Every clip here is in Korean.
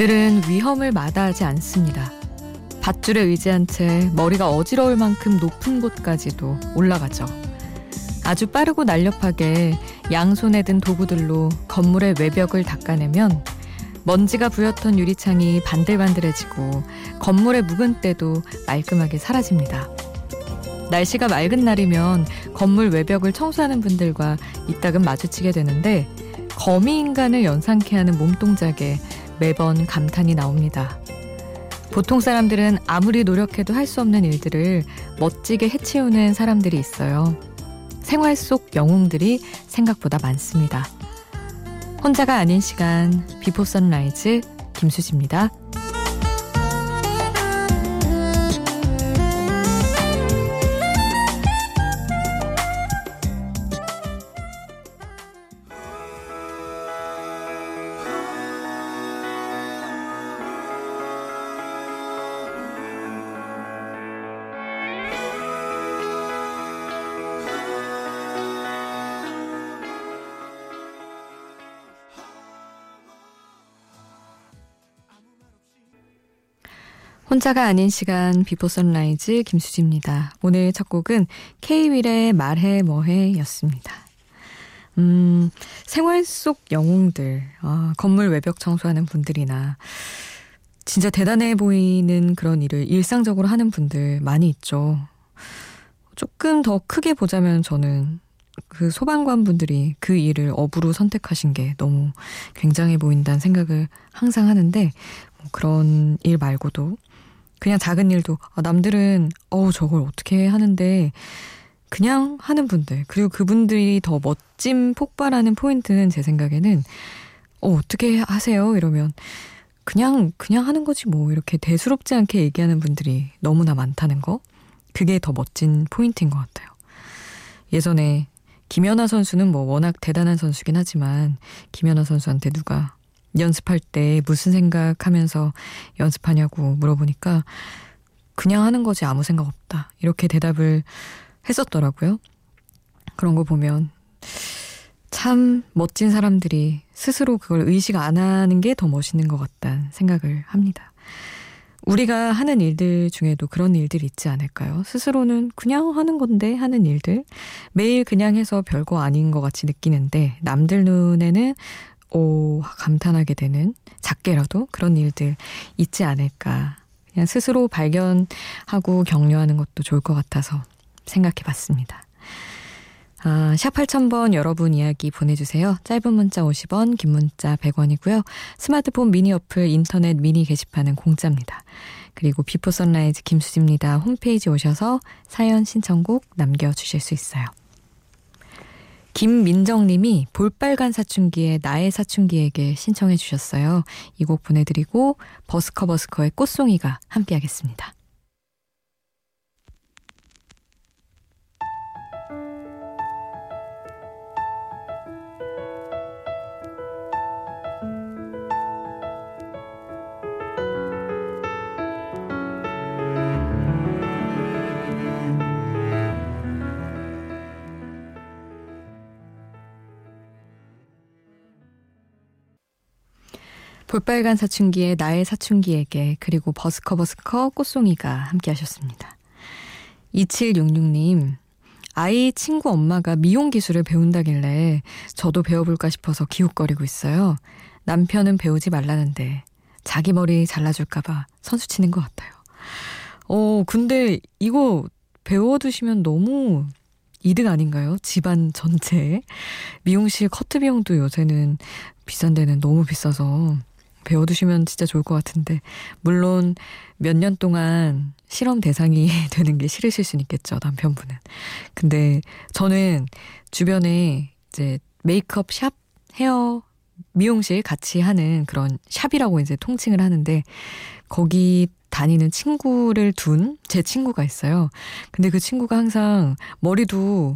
그들은 위험을 마다하지 않습니다. 밧줄에 의지한 채 머리가 어지러울 만큼 높은 곳까지도 올라가죠. 아주 빠르고 날렵하게 양손에 든 도구들로 건물의 외벽을 닦아내면 먼지가 부였던 유리창이 반들반들해지고 건물의 묵은 때도 말끔하게 사라집니다. 날씨가 맑은 날이면 건물 외벽을 청소하는 분들과 이따금 마주치게 되는데 거미 인간을 연상케 하는 몸동작에 매번 감탄이 나옵니다. 보통 사람들은 아무리 노력해도 할 수 없는 일들을 멋지게 해치우는 사람들이 있어요. 생활 속 영웅들이 생각보다 많습니다. 혼자가 아닌 시간 비포 선라이즈 김수지입니다. 혼자가 아닌 시간 비포 선라이즈 김수지입니다. 오늘 첫 곡은 K-윌의 말해 뭐해 였습니다. 음, 생활 속 영웅들, 아, 건물 외벽 청소하는 분들이나 진짜 대단해 보이는 그런 일을 일상적으로 하는 분들 많이 있죠. 조금 더 크게 보자면 저는 그 소방관 분들이 그 일을 업으로 선택하신 게 너무 굉장해 보인다는 생각을 항상 하는데 뭐 그런 일 말고도 그냥 작은 일도 아, 남들은 어우 저걸 어떻게 하는데 그냥 하는 분들 그리고 그분들이 더 멋짐 폭발하는 포인트는 제 생각에는 어 어떻게 하세요? 이러면 그냥 그냥 하는 거지 뭐. 이렇게 대수롭지 않게 얘기하는 분들이 너무나 많다는 거? 그게 더 멋진 포인트인 것 같아요. 예전에 김연아 선수는 뭐 워낙 대단한 선수긴 하지만 김연아 선수한테 누가 연습할 때 무슨 생각하면서 연습하냐고 물어보니까 그냥 하는 거지 아무 생각 없다. 이렇게 대답을 했었더라고요. 그런 거 보면 참 멋진 사람들이 스스로 그걸 의식 안 하는 게 더 멋있는 것 같다는 생각을 합니다. 우리가 하는 일들 중에도 그런 일들이 있지 않을까요? 스스로는 그냥 하는 건데 하는 일들 매일 그냥 해서 별거 아닌 것 같이 느끼는데 남들 눈에는 오, 감탄하게 되는 작게라도 그런 일들 있지 않을까. 그냥 스스로 발견하고 격려하는 것도 좋을 것 같아서 생각해 봤습니다. 아, 샵 8000번 여러분 이야기 보내주세요. 짧은 문자 50원, 긴 문자 100원이고요. 스마트폰 미니 어플, 인터넷 미니 게시판은 공짜입니다. 그리고 비포 선라이즈 김수지입니다. 홈페이지 오셔서 사연 신청곡 남겨주실 수 있어요. 김민정님이 볼빨간 사춘기에 나의 사춘기에게 신청해 주셨어요. 이 곡 보내드리고 버스커 버스커의 꽃송이가 함께하겠습니다. 볼빨간 사춘기에 나의 사춘기에게 그리고 버스커 버스커 꽃송이가 함께 하셨습니다. 2766님 아이 친구 엄마가 미용 기술을 배운다길래 저도 배워볼까 싶어서 기웃거리고 있어요. 남편은 배우지 말라는데 자기 머리 잘라줄까봐 선수 치는 것 같아요. 어, 근데 이거 배워두시면 너무 이득 아닌가요? 집안 전체에. 미용실 커트 비용도 요새는 비싼 데는 너무 비싸서 배워두시면 진짜 좋을 것 같은데 물론 몇 년 동안 실험 대상이 되는 게 싫으실 수는 있겠죠 남편분은 근데 저는 주변에 이제 메이크업 샵 헤어 미용실 같이 하는 그런 샵이라고 이제 통칭을 하는데 거기 다니는 친구를 둔 제 친구가 있어요. 근데 그 친구가 항상 머리도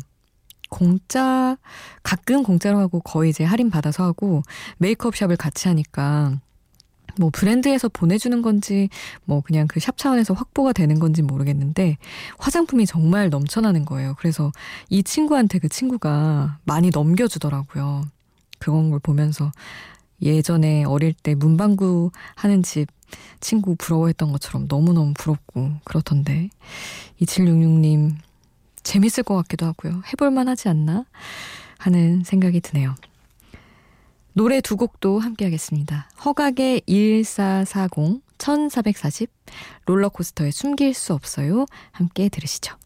공짜 가끔 공짜로 하고 거의 이제 할인 받아서 하고 메이크업 샵을 같이 하니까 뭐 브랜드에서 보내주는 건지 뭐 그냥 그 샵 차원에서 확보가 되는 건지 모르겠는데 화장품이 정말 넘쳐나는 거예요. 그래서 이 친구한테 그 친구가 많이 넘겨주더라고요. 그런 걸 보면서 예전에 어릴 때 문방구 하는 집 친구 부러워했던 것처럼 너무너무 부럽고 그렇던데 2766님 재밌을 것 같기도 하고요. 해볼만 하지 않나 하는 생각이 드네요. 노래 두 곡도 함께 하겠습니다. 허각의 1440, 1440, 롤러코스터의 숨길 수 없어요. 함께 들으시죠.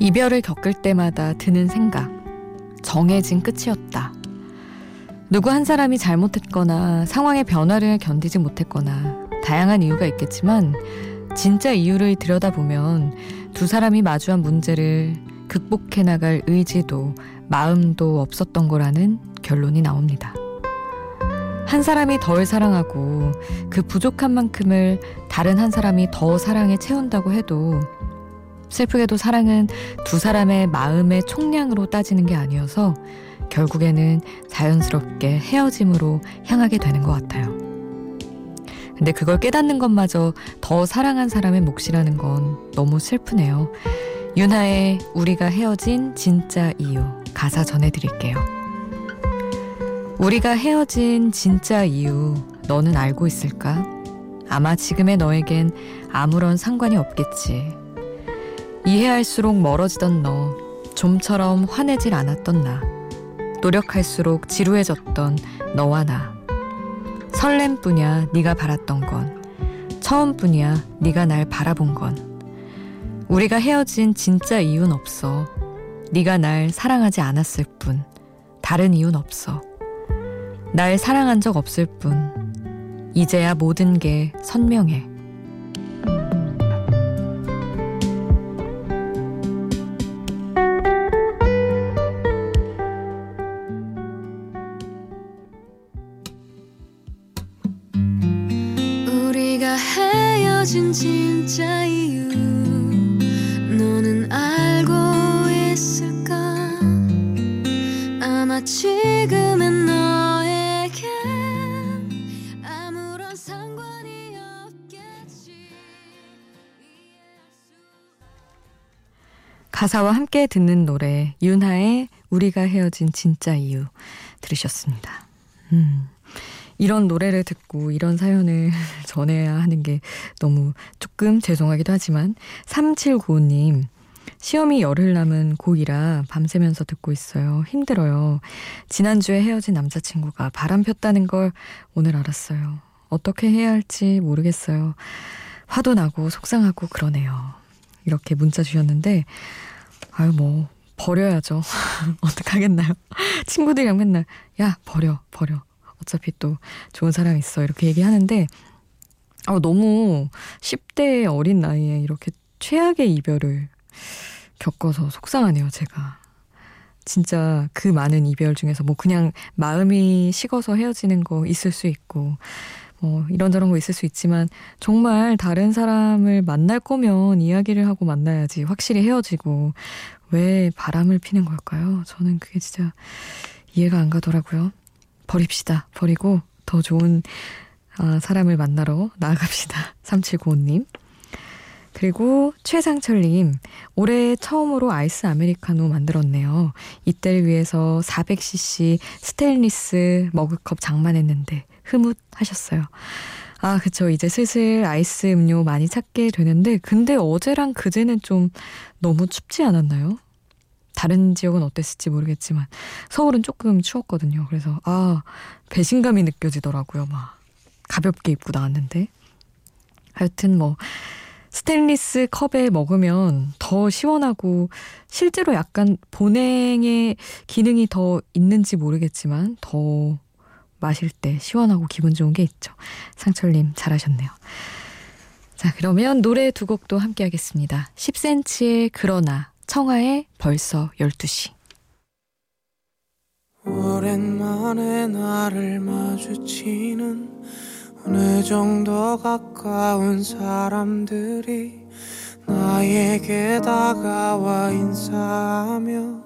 이별을 겪을 때마다 드는 생각. 정해진 끝이었다. 누구 한 사람이 잘못했거나 상황의 변화를 견디지 못했거나 다양한 이유가 있겠지만 진짜 이유를 들여다보면 두 사람이 마주한 문제를 극복해 나갈 의지도 마음도 없었던 거라는 결론이 나옵니다. 한 사람이 덜 사랑하고 그 부족한 만큼을 다른 한 사람이 더 사랑에 채운다고 해도 슬프게도 사랑은 두 사람의 마음의 총량으로 따지는 게 아니어서 결국에는 자연스럽게 헤어짐으로 향하게 되는 것 같아요. 근데 그걸 깨닫는 것마저 더 사랑한 사람의 몫이라는 건 너무 슬프네요. 윤하의 우리가 헤어진 진짜 이유 가사 전해드릴게요. 우리가 헤어진 진짜 이유 너는 알고 있을까? 아마 지금의 너에겐 아무런 상관이 없겠지. 이해할수록 멀어지던 너, 좀처럼 화내질 않았던 나, 노력할수록 지루해졌던 너와 나. 설렘뿐이야 네가 바랐던 건, 처음뿐이야 네가 날 바라본 건. 우리가 헤어진 진짜 이유는 없어. 네가 날 사랑하지 않았을 뿐. 다른 이유는 없어. 날 사랑한 적 없을 뿐. 이제야 모든 게 선명해. 헤어진 진짜 이유 너는 알고 있을까 아마 지금의 너에게 아무런 상관이 없겠지 가사와 함께 듣는 노래 윤하의 우리가 헤어진 진짜 이유 들으셨습니다. 음. 이런 노래를 듣고 이런 사연을 전해야 하는 게 너무 조금 죄송하기도 하지만 3795님 시험이 열흘 남은 고2라 밤새면서 듣고 있어요. 힘들어요. 지난주에 헤어진 남자친구가 바람 폈다는 걸 오늘 알았어요. 어떻게 해야 할지 모르겠어요. 화도 나고 속상하고 그러네요. 이렇게 문자 주셨는데 아유 뭐 버려야죠. 어떡하겠나요? 친구들이랑 맨날 야 버려 버려 어차피 또 좋은 사람 있어 이렇게 얘기하는데 어, 너무 10대 어린 나이에 이렇게 최악의 이별을 겪어서 속상하네요, 제가. 진짜 그 많은 이별 중에서 뭐 그냥 마음이 식어서 헤어지는 거 있을 수 있고 뭐 이런저런 거 있을 수 있지만 정말 다른 사람을 만날 거면 이야기를 하고 만나야지 확실히 헤어지고 왜 바람을 피는 걸까요? 저는 그게 진짜 이해가 안 가더라고요. 버립시다. 버리고 더 좋은 어, 사람을 만나러 나아갑시다. 3795님. 그리고 최상철님, 올해 처음으로 아이스 아메리카노 만들었네요. 이때를 위해서 400cc 스테인리스 머그컵 장만했는데 흐뭇하셨어요. 아, 그쵸. 이제 슬슬 아이스 음료 많이 찾게 되는데, 근데 어제랑 그제는 좀 너무 춥지 않았나요? 다른 지역은 어땠을지 모르겠지만 서울은 조금 추웠거든요. 그래서 아 배신감이 느껴지더라고요. 막 가볍게 입고 나왔는데 하여튼 뭐 스테인리스 컵에 먹으면 더 시원하고 실제로 약간 보냉의 기능이 더 있는지 모르겠지만 더 마실 때 시원하고 기분 좋은 게 있죠. 상철님 잘하셨네요. 자, 그러면 노래 두 곡도 함께 하겠습니다. 10cm의 그러나 청하에 벌써 12시. 오랜만에 나를 마주치는 어느 정도 가까운 사람들이 나에게 다가와 인사하며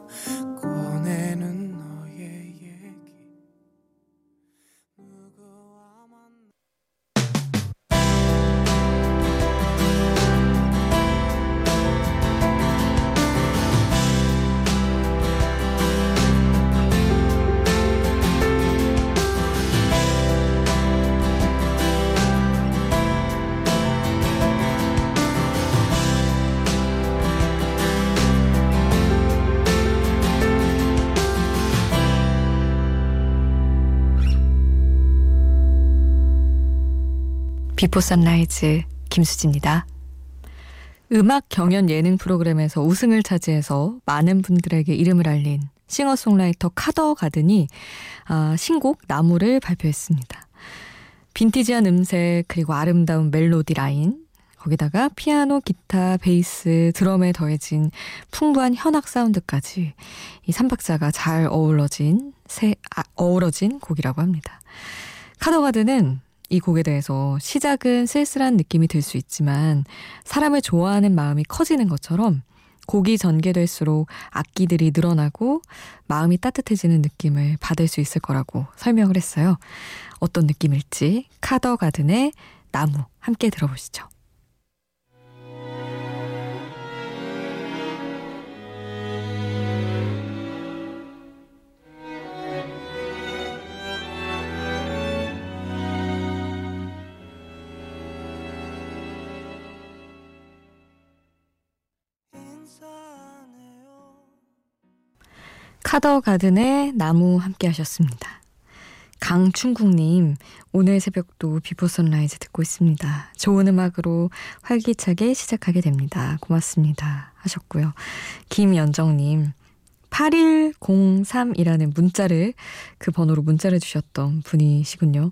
비포 선라이즈 김수지입니다. 음악 경연 예능 프로그램에서 우승을 차지해서 많은 분들에게 이름을 알린 싱어송라이터 카더 가든이 아, 신곡 나무를 발표했습니다. 빈티지한 음색 그리고 아름다운 멜로디 라인 거기다가 피아노, 기타, 베이스, 드럼에 더해진 풍부한 현악 사운드까지 이 삼박자가 잘 어우러진 새 아, 어우러진 곡이라고 합니다. 카더가든은 이 곡에 대해서 시작은 쓸쓸한 느낌이 들 수 있지만 사람을 좋아하는 마음이 커지는 것처럼 곡이 전개될수록 악기들이 늘어나고 마음이 따뜻해지는 느낌을 받을 수 있을 거라고 설명을 했어요. 어떤 느낌일지 카더 가든의 나무 함께 들어보시죠. 카더 가든의 나무 함께 하셨습니다. 강충국님, 오늘 새벽도 비포 선라이즈 듣고 있습니다. 좋은 음악으로 활기차게 시작하게 됩니다. 고맙습니다. 하셨고요. 김연정님, 8103이라는 문자를, 그 번호로 문자를 주셨던 분이시군요.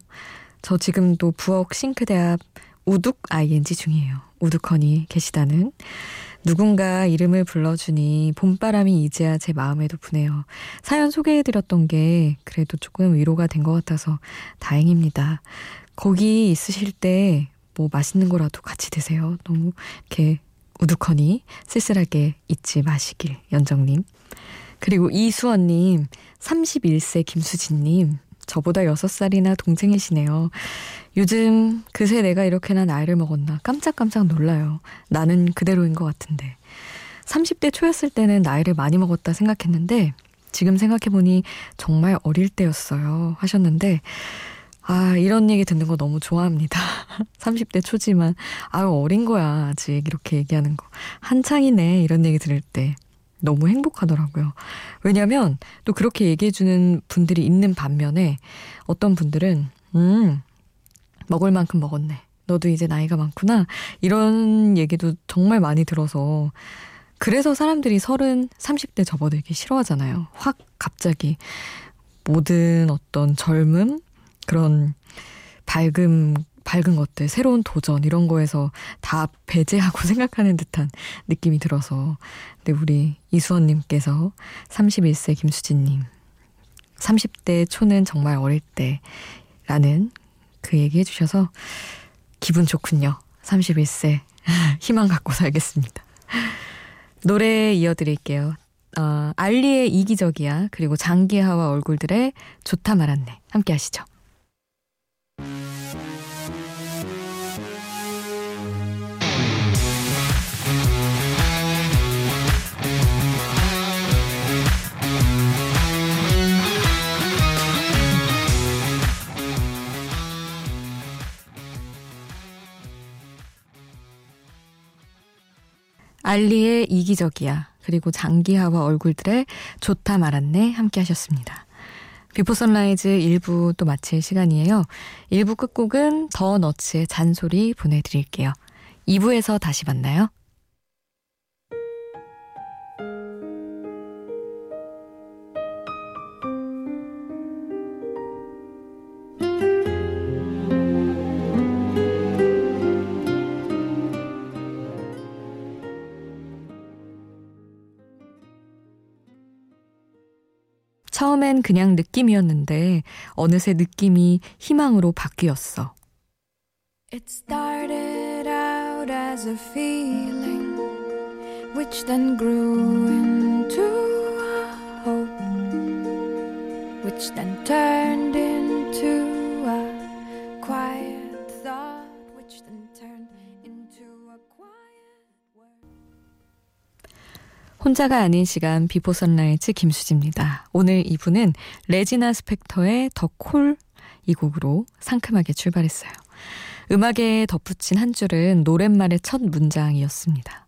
저 지금도 부엌 싱크대 앞 우둑 ing 중이에요. 우두커니 계시다는. 누군가 이름을 불러주니 봄바람이 이제야 제 마음에도 부네요. 사연 소개해드렸던 게 그래도 조금 위로가 된 것 같아서 다행입니다. 거기 있으실 때 뭐 맛있는 거라도 같이 드세요. 너무 이렇게 우두커니 쓸쓸하게 잊지 마시길, 연정님. 그리고 이수원님, 31세 김수진님, 저보다 6살이나 동생이시네요. 요즘 그새 내가 이렇게나 나이를 먹었나 깜짝깜짝 놀라요. 나는 그대로인 것 같은데. 30대 초였을 때는 나이를 많이 먹었다 생각했는데 지금 생각해보니 정말 어릴 때였어요. 하셨는데 아, 이런 얘기 듣는 거 너무 좋아합니다. 30대 초지만, 아유, 어린 거야. 아직 이렇게 얘기하는 거. 한창이네. 이런 얘기 들을 때. 너무 행복하더라고요. 왜냐면 또 그렇게 얘기해주는 분들이 있는 반면에 어떤 분들은, 음, 먹을 만큼 먹었네. 너도 이제 나이가 많구나. 이런 얘기도 정말 많이 들어서 그래서 사람들이 서른, 30대 접어들기 싫어하잖아요. 확 갑자기 모든 어떤 젊음, 그런 밝음, 밝은 것들, 새로운 도전, 이런 거에서 다 배제하고 생각하는 듯한 느낌이 들어서. 근데 우리 이수원 님께서 31세 김수진 님, 30대 초는 정말 어릴 때, 라는 그 얘기 해주셔서 기분 좋군요. 31세. 희망 갖고 살겠습니다. 노래 이어드릴게요. 어, 알리의 이기적이야. 그리고 장기하와 얼굴들의 좋다 말았네. 함께 하시죠. 알리의 이기적이야. 그리고 장기하와 얼굴들의 좋다 말았네. 함께 하셨습니다. 비포 선라이즈 1부 또 마칠 시간이에요. 1부 끝곡은 더 너츠의 잔소리 보내드릴게요. 2부에서 다시 만나요. 처음엔 그냥 느낌이었는데 어느새 느낌이 희망으로 바뀌었어. It started out as a feeling which then grew into a hope which then turned into 혼자가 아닌 시간 비포 선라이즈 김수지입니다. 오늘 2부는 레지나 스펙터의 The Call 이 곡으로 상큼하게 출발했어요. 음악에 덧붙인 한 줄은 노랫말의 첫 문장이었습니다.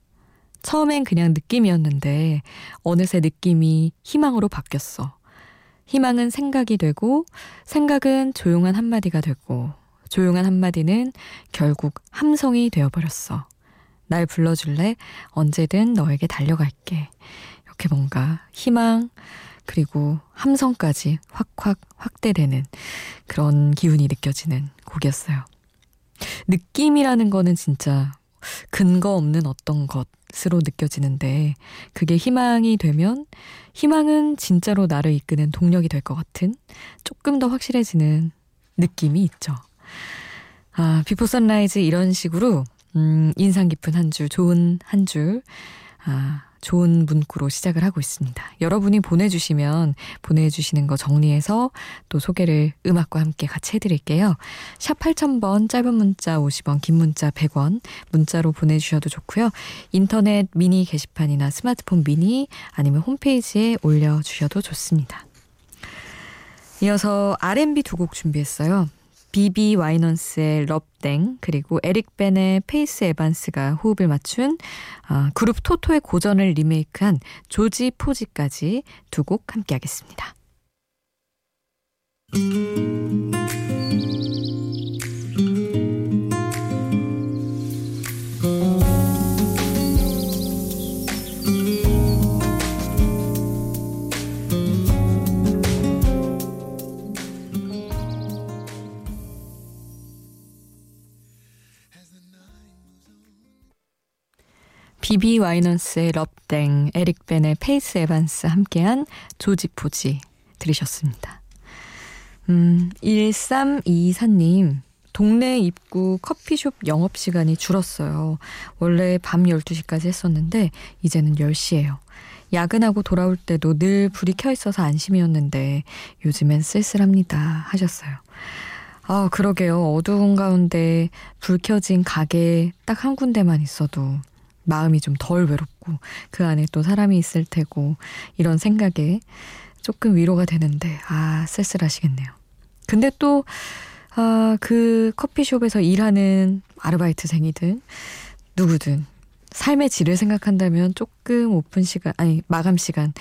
처음엔 그냥 느낌이었는데 어느새 느낌이 희망으로 바뀌었어. 희망은 생각이 되고 생각은 조용한 한마디가 되고 조용한 한마디는 결국 함성이 되어버렸어. 날 불러줄래? 언제든 너에게 달려갈게. 이렇게 뭔가 희망, 그리고 함성까지 확확 확대되는 그런 기운이 느껴지는 곡이었어요. 느낌이라는 거는 진짜 근거 없는 어떤 것으로 느껴지는데 그게 희망이 되면 희망은 진짜로 나를 이끄는 동력이 될 것 같은 조금 더 확실해지는 느낌이 있죠. 아, 비포 선라이즈 이런 식으로 음, 인상 깊은 한 줄, 좋은 한 줄, 아, 좋은 문구로 시작을 하고 있습니다. 여러분이 보내주시면 보내주시는 거 정리해서 또 소개를 음악과 함께 같이 해드릴게요. 샵 8000번 짧은 문자 50원, 긴 문자 100원 문자로 보내주셔도 좋고요. 인터넷 미니 게시판이나 스마트폰 미니 아니면 홈페이지에 올려주셔도 좋습니다. 이어서 R&B 두 곡 준비했어요. 비비 와이넌스의 Love Thang 그리고 에릭 베네이 페이스 에반스가 호흡을 맞춘 어, 그룹 토토의 고전을 리메이크한 조지 포지까지 두 곡 함께하겠습니다. 비비 와이넌스의 Love Thang, 에릭 베네이 페이스 에반스 함께한 조지포지 들으셨습니다. 음, 1324님, 동네 입구 커피숍 영업 시간이 줄었어요. 원래 밤 12시까지 했었는데, 이제는 10시예요. 야근하고 돌아올 때도 늘 불이 켜 있어서 안심이었는데, 요즘엔 쓸쓸합니다. 하셨어요. 아, 그러게요. 어두운 가운데 불 켜진 가게 딱 한 군데만 있어도 마음이 좀 덜 외롭고 그 안에 또 사람이 있을 테고 이런 생각에 조금 위로가 되는데 아 쓸쓸하시겠네요. 근데 또 아, 그 커피숍에서 일하는 아르바이트생이든 누구든 삶의 질을 생각한다면 조금 오픈 시간 아니 마감 시간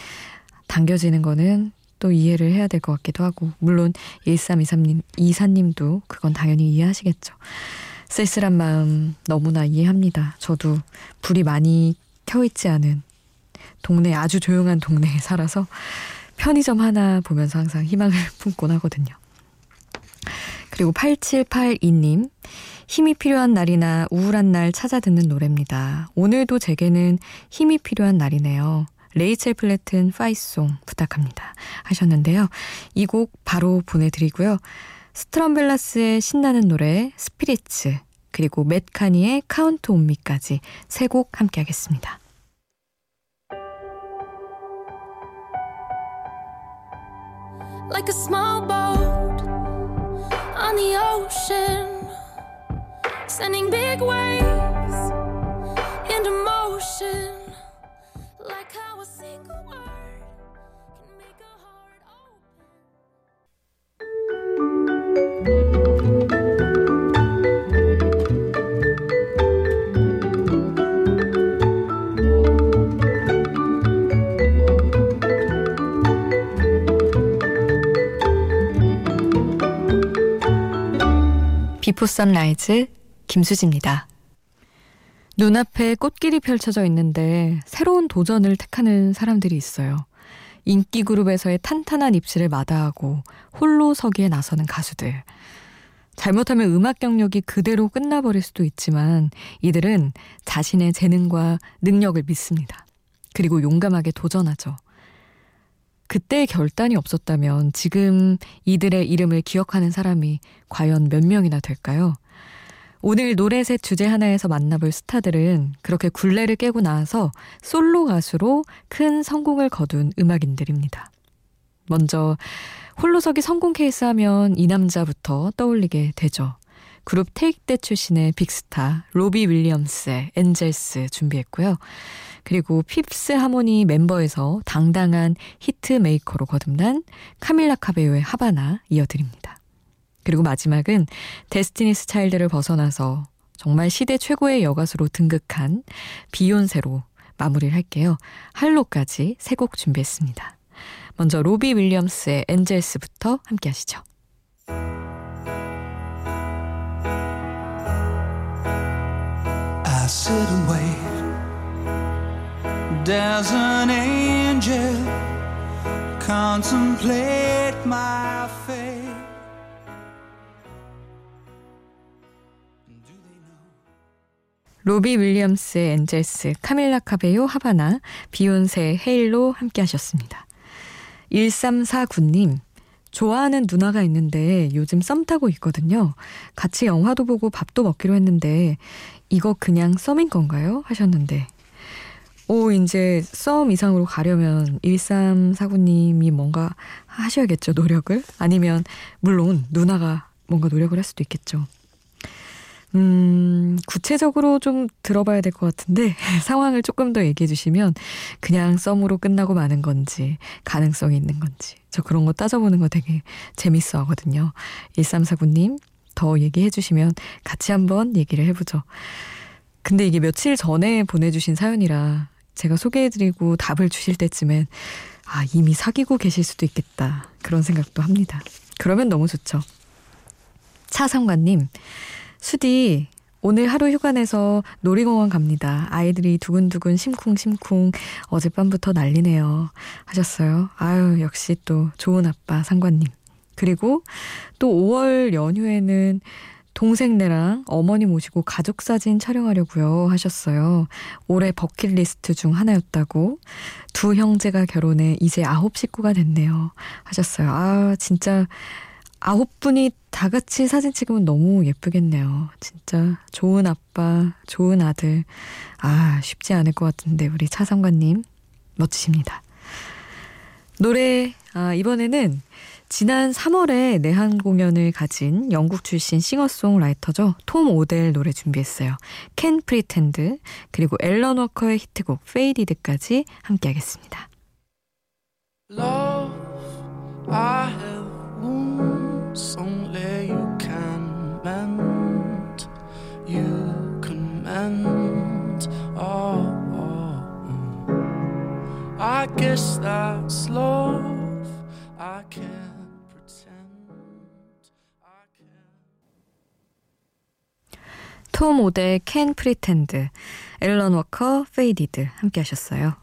당겨지는 거는 또 이해를 해야 될 것 같기도 하고 물론 1323님 이사님도 그건 당연히 이해하시겠죠. 쓸쓸한 마음 너무나 이해합니다. 저도 불이 많이 켜있지 않은 동네 아주 조용한 동네에 살아서 편의점 하나 보면서 항상 희망을 품곤 하거든요. 그리고 8782님 힘이 필요한 날이나 우울한 날 찾아 듣는 노래입니다. 오늘도 제게는 힘이 필요한 날이네요. 레이첼 플래튼 파이송 부탁합니다. 하셨는데요. 이 곡 바로 보내드리고요. 스트럼벨라스의 신나는 노래 Spirits 그리고 맷 카니의 Count on Me까지 세 곡 함께 하겠습니다. 비포 선라이즈 김수지입니다. 눈앞에 꽃길이 펼쳐져 있는데 새로운 도전을 택하는 사람들이 있어요. 인기 그룹에서의 탄탄한 입지를 마다하고 홀로 서기에 나서는 가수들. 잘못하면 음악 경력이 그대로 끝나버릴 수도 있지만 이들은 자신의 재능과 능력을 믿습니다. 그리고 용감하게 도전하죠. 그때의 결단이 없었다면 지금 이들의 이름을 기억하는 사람이 과연 몇 명이나 될까요? 오늘 노래셋 주제 하나에서 만나볼 스타들은 그렇게 굴레를 깨고 나서 솔로 가수로 큰 성공을 거둔 음악인들입니다. 먼저 홀로서기 성공 케이스 하면 이 남자부터 떠올리게 되죠. 그룹 테이크 댓 출신의 빅스타 로비 윌리엄스의 Angels 준비했고요. 그리고 피프스 하모니 멤버에서 당당한 히트 메이커로 거듭난 카밀라 카베요의 하바나 이어드립니다. 그리고 마지막은 데스티니스 차일드를 벗어나서 정말 시대 최고의 여가수로 등극한 비욘세로 마무리를 할게요. 할로까지 세 곡 준비했습니다. 먼저 로비 윌리엄스의 엔젤스부터 함께 하시죠. Sit and wait. There's an angel contemplate my fate. 로비 윌리엄스의 엔젤스, 카밀라 카베요 하바나, 비욘세의 헤일로 함께 하셨습니다. 1349님, 좋아하는 누나가 있는데 요즘 썸 타고 있거든요. 같이 영화도 보고 밥도 먹기로 했는데 이거 그냥 썸인 건가요? 하셨는데 오, 이제 썸 이상으로 가려면 1349님이 뭔가 하셔야겠죠, 노력을. 아니면, 물론, 누나가 뭔가 노력을 할 수도 있겠죠. 음, 구체적으로 좀 들어봐야 될 것 같은데, 상황을 조금 더 얘기해 주시면, 그냥 썸으로 끝나고 마는 건지, 가능성이 있는 건지, 저 그런 거 따져보는 거 되게 재밌어 하거든요. 1349님, 더 얘기해 주시면 같이 한번 얘기를 해보죠. 근데 이게 며칠 전에 보내주신 사연이라 제가 소개해드리고 답을 주실 때쯤엔 아, 이미 사귀고 계실 수도 있겠다. 그런 생각도 합니다. 그러면 너무 좋죠. 차상관님, 수디, 오늘 하루 휴가 내서 놀이공원 갑니다. 아이들이 두근두근 심쿵심쿵 어젯밤부터 난리네요. 하셨어요. 아유, 역시 또 좋은 아빠 상관님. 그리고 또 5월 연휴에는 동생네랑 어머니 모시고 가족 사진 촬영하려고요 하셨어요. 올해 버킷리스트 중 하나였다고. 두 형제가 결혼해 이제 아홉 식구가 됐네요. 하셨어요. 아, 진짜 아홉 분이 다 같이 사진 찍으면 너무 예쁘겠네요. 진짜 좋은 아빠, 좋은 아들. 아, 쉽지 않을 것 같은데 우리 차상관님 멋지십니다. 노래 아, 이번에는 지난 3월에 내한 공연을 가진 영국 출신 싱어송라이터죠. 톰 오델 노래 준비했어요. 캔 프리텐드 그리고 앨런 워커의 히트곡 Faded까지 함께 하겠습니다. Love, Guess that's love. I can't pretend. I can't. 톰 오델 캔 프리텐드 앨런 워커 Faded 함께 하셨어요.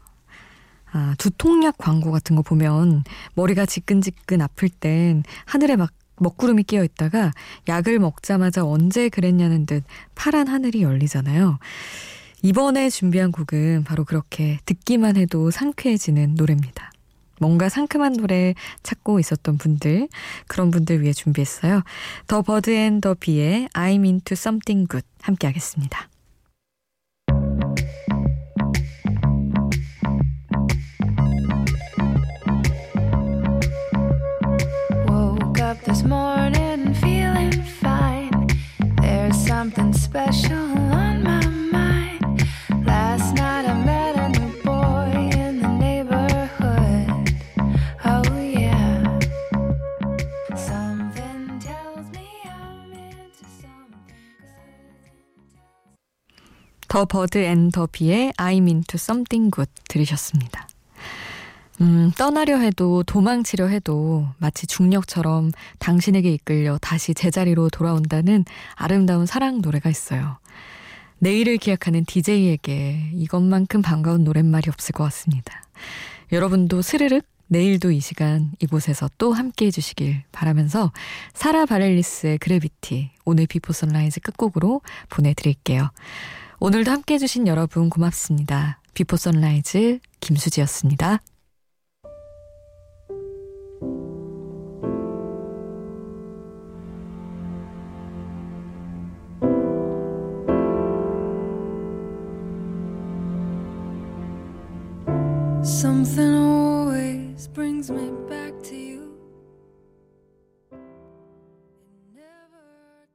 아, 두통약 광고 같은 거 보면 머리가 지끈지끈 아플 땐 하늘에 막 먹구름이 끼어 있다가 약을 먹자마자 언제 그랬냐는 듯 파란 하늘이 열리잖아요. 이번에 준비한 곡은 바로 그렇게 듣기만 해도 상쾌해지는 노래입니다. 뭔가 상큼한 노래 찾고 있었던 분들, 그런 분들 위해 준비했어요. The Bird and the Bee의 I'm into something good 함께 하겠습니다. The Bird and the Bee의 I'm into something good 들으셨습니다. 음, 떠나려 해도 도망치려 해도 마치 중력처럼 당신에게 이끌려 다시 제자리로 돌아온다는 아름다운 사랑 노래가 있어요. 내일을 기약하는 DJ에게 이것만큼 반가운 노랫말이 없을 것 같습니다. 여러분도 스르륵 내일도 이 시간 이곳에서 또 함께 해주시길 바라면서 Sara Bareilles의 Gravity 오늘 Before Sunrise 끝곡으로 보내드릴게요. 오늘도 함께 해주신 여러분 고맙습니다. 비포 선라이즈 김수지였습니다. Something always brings me back to you.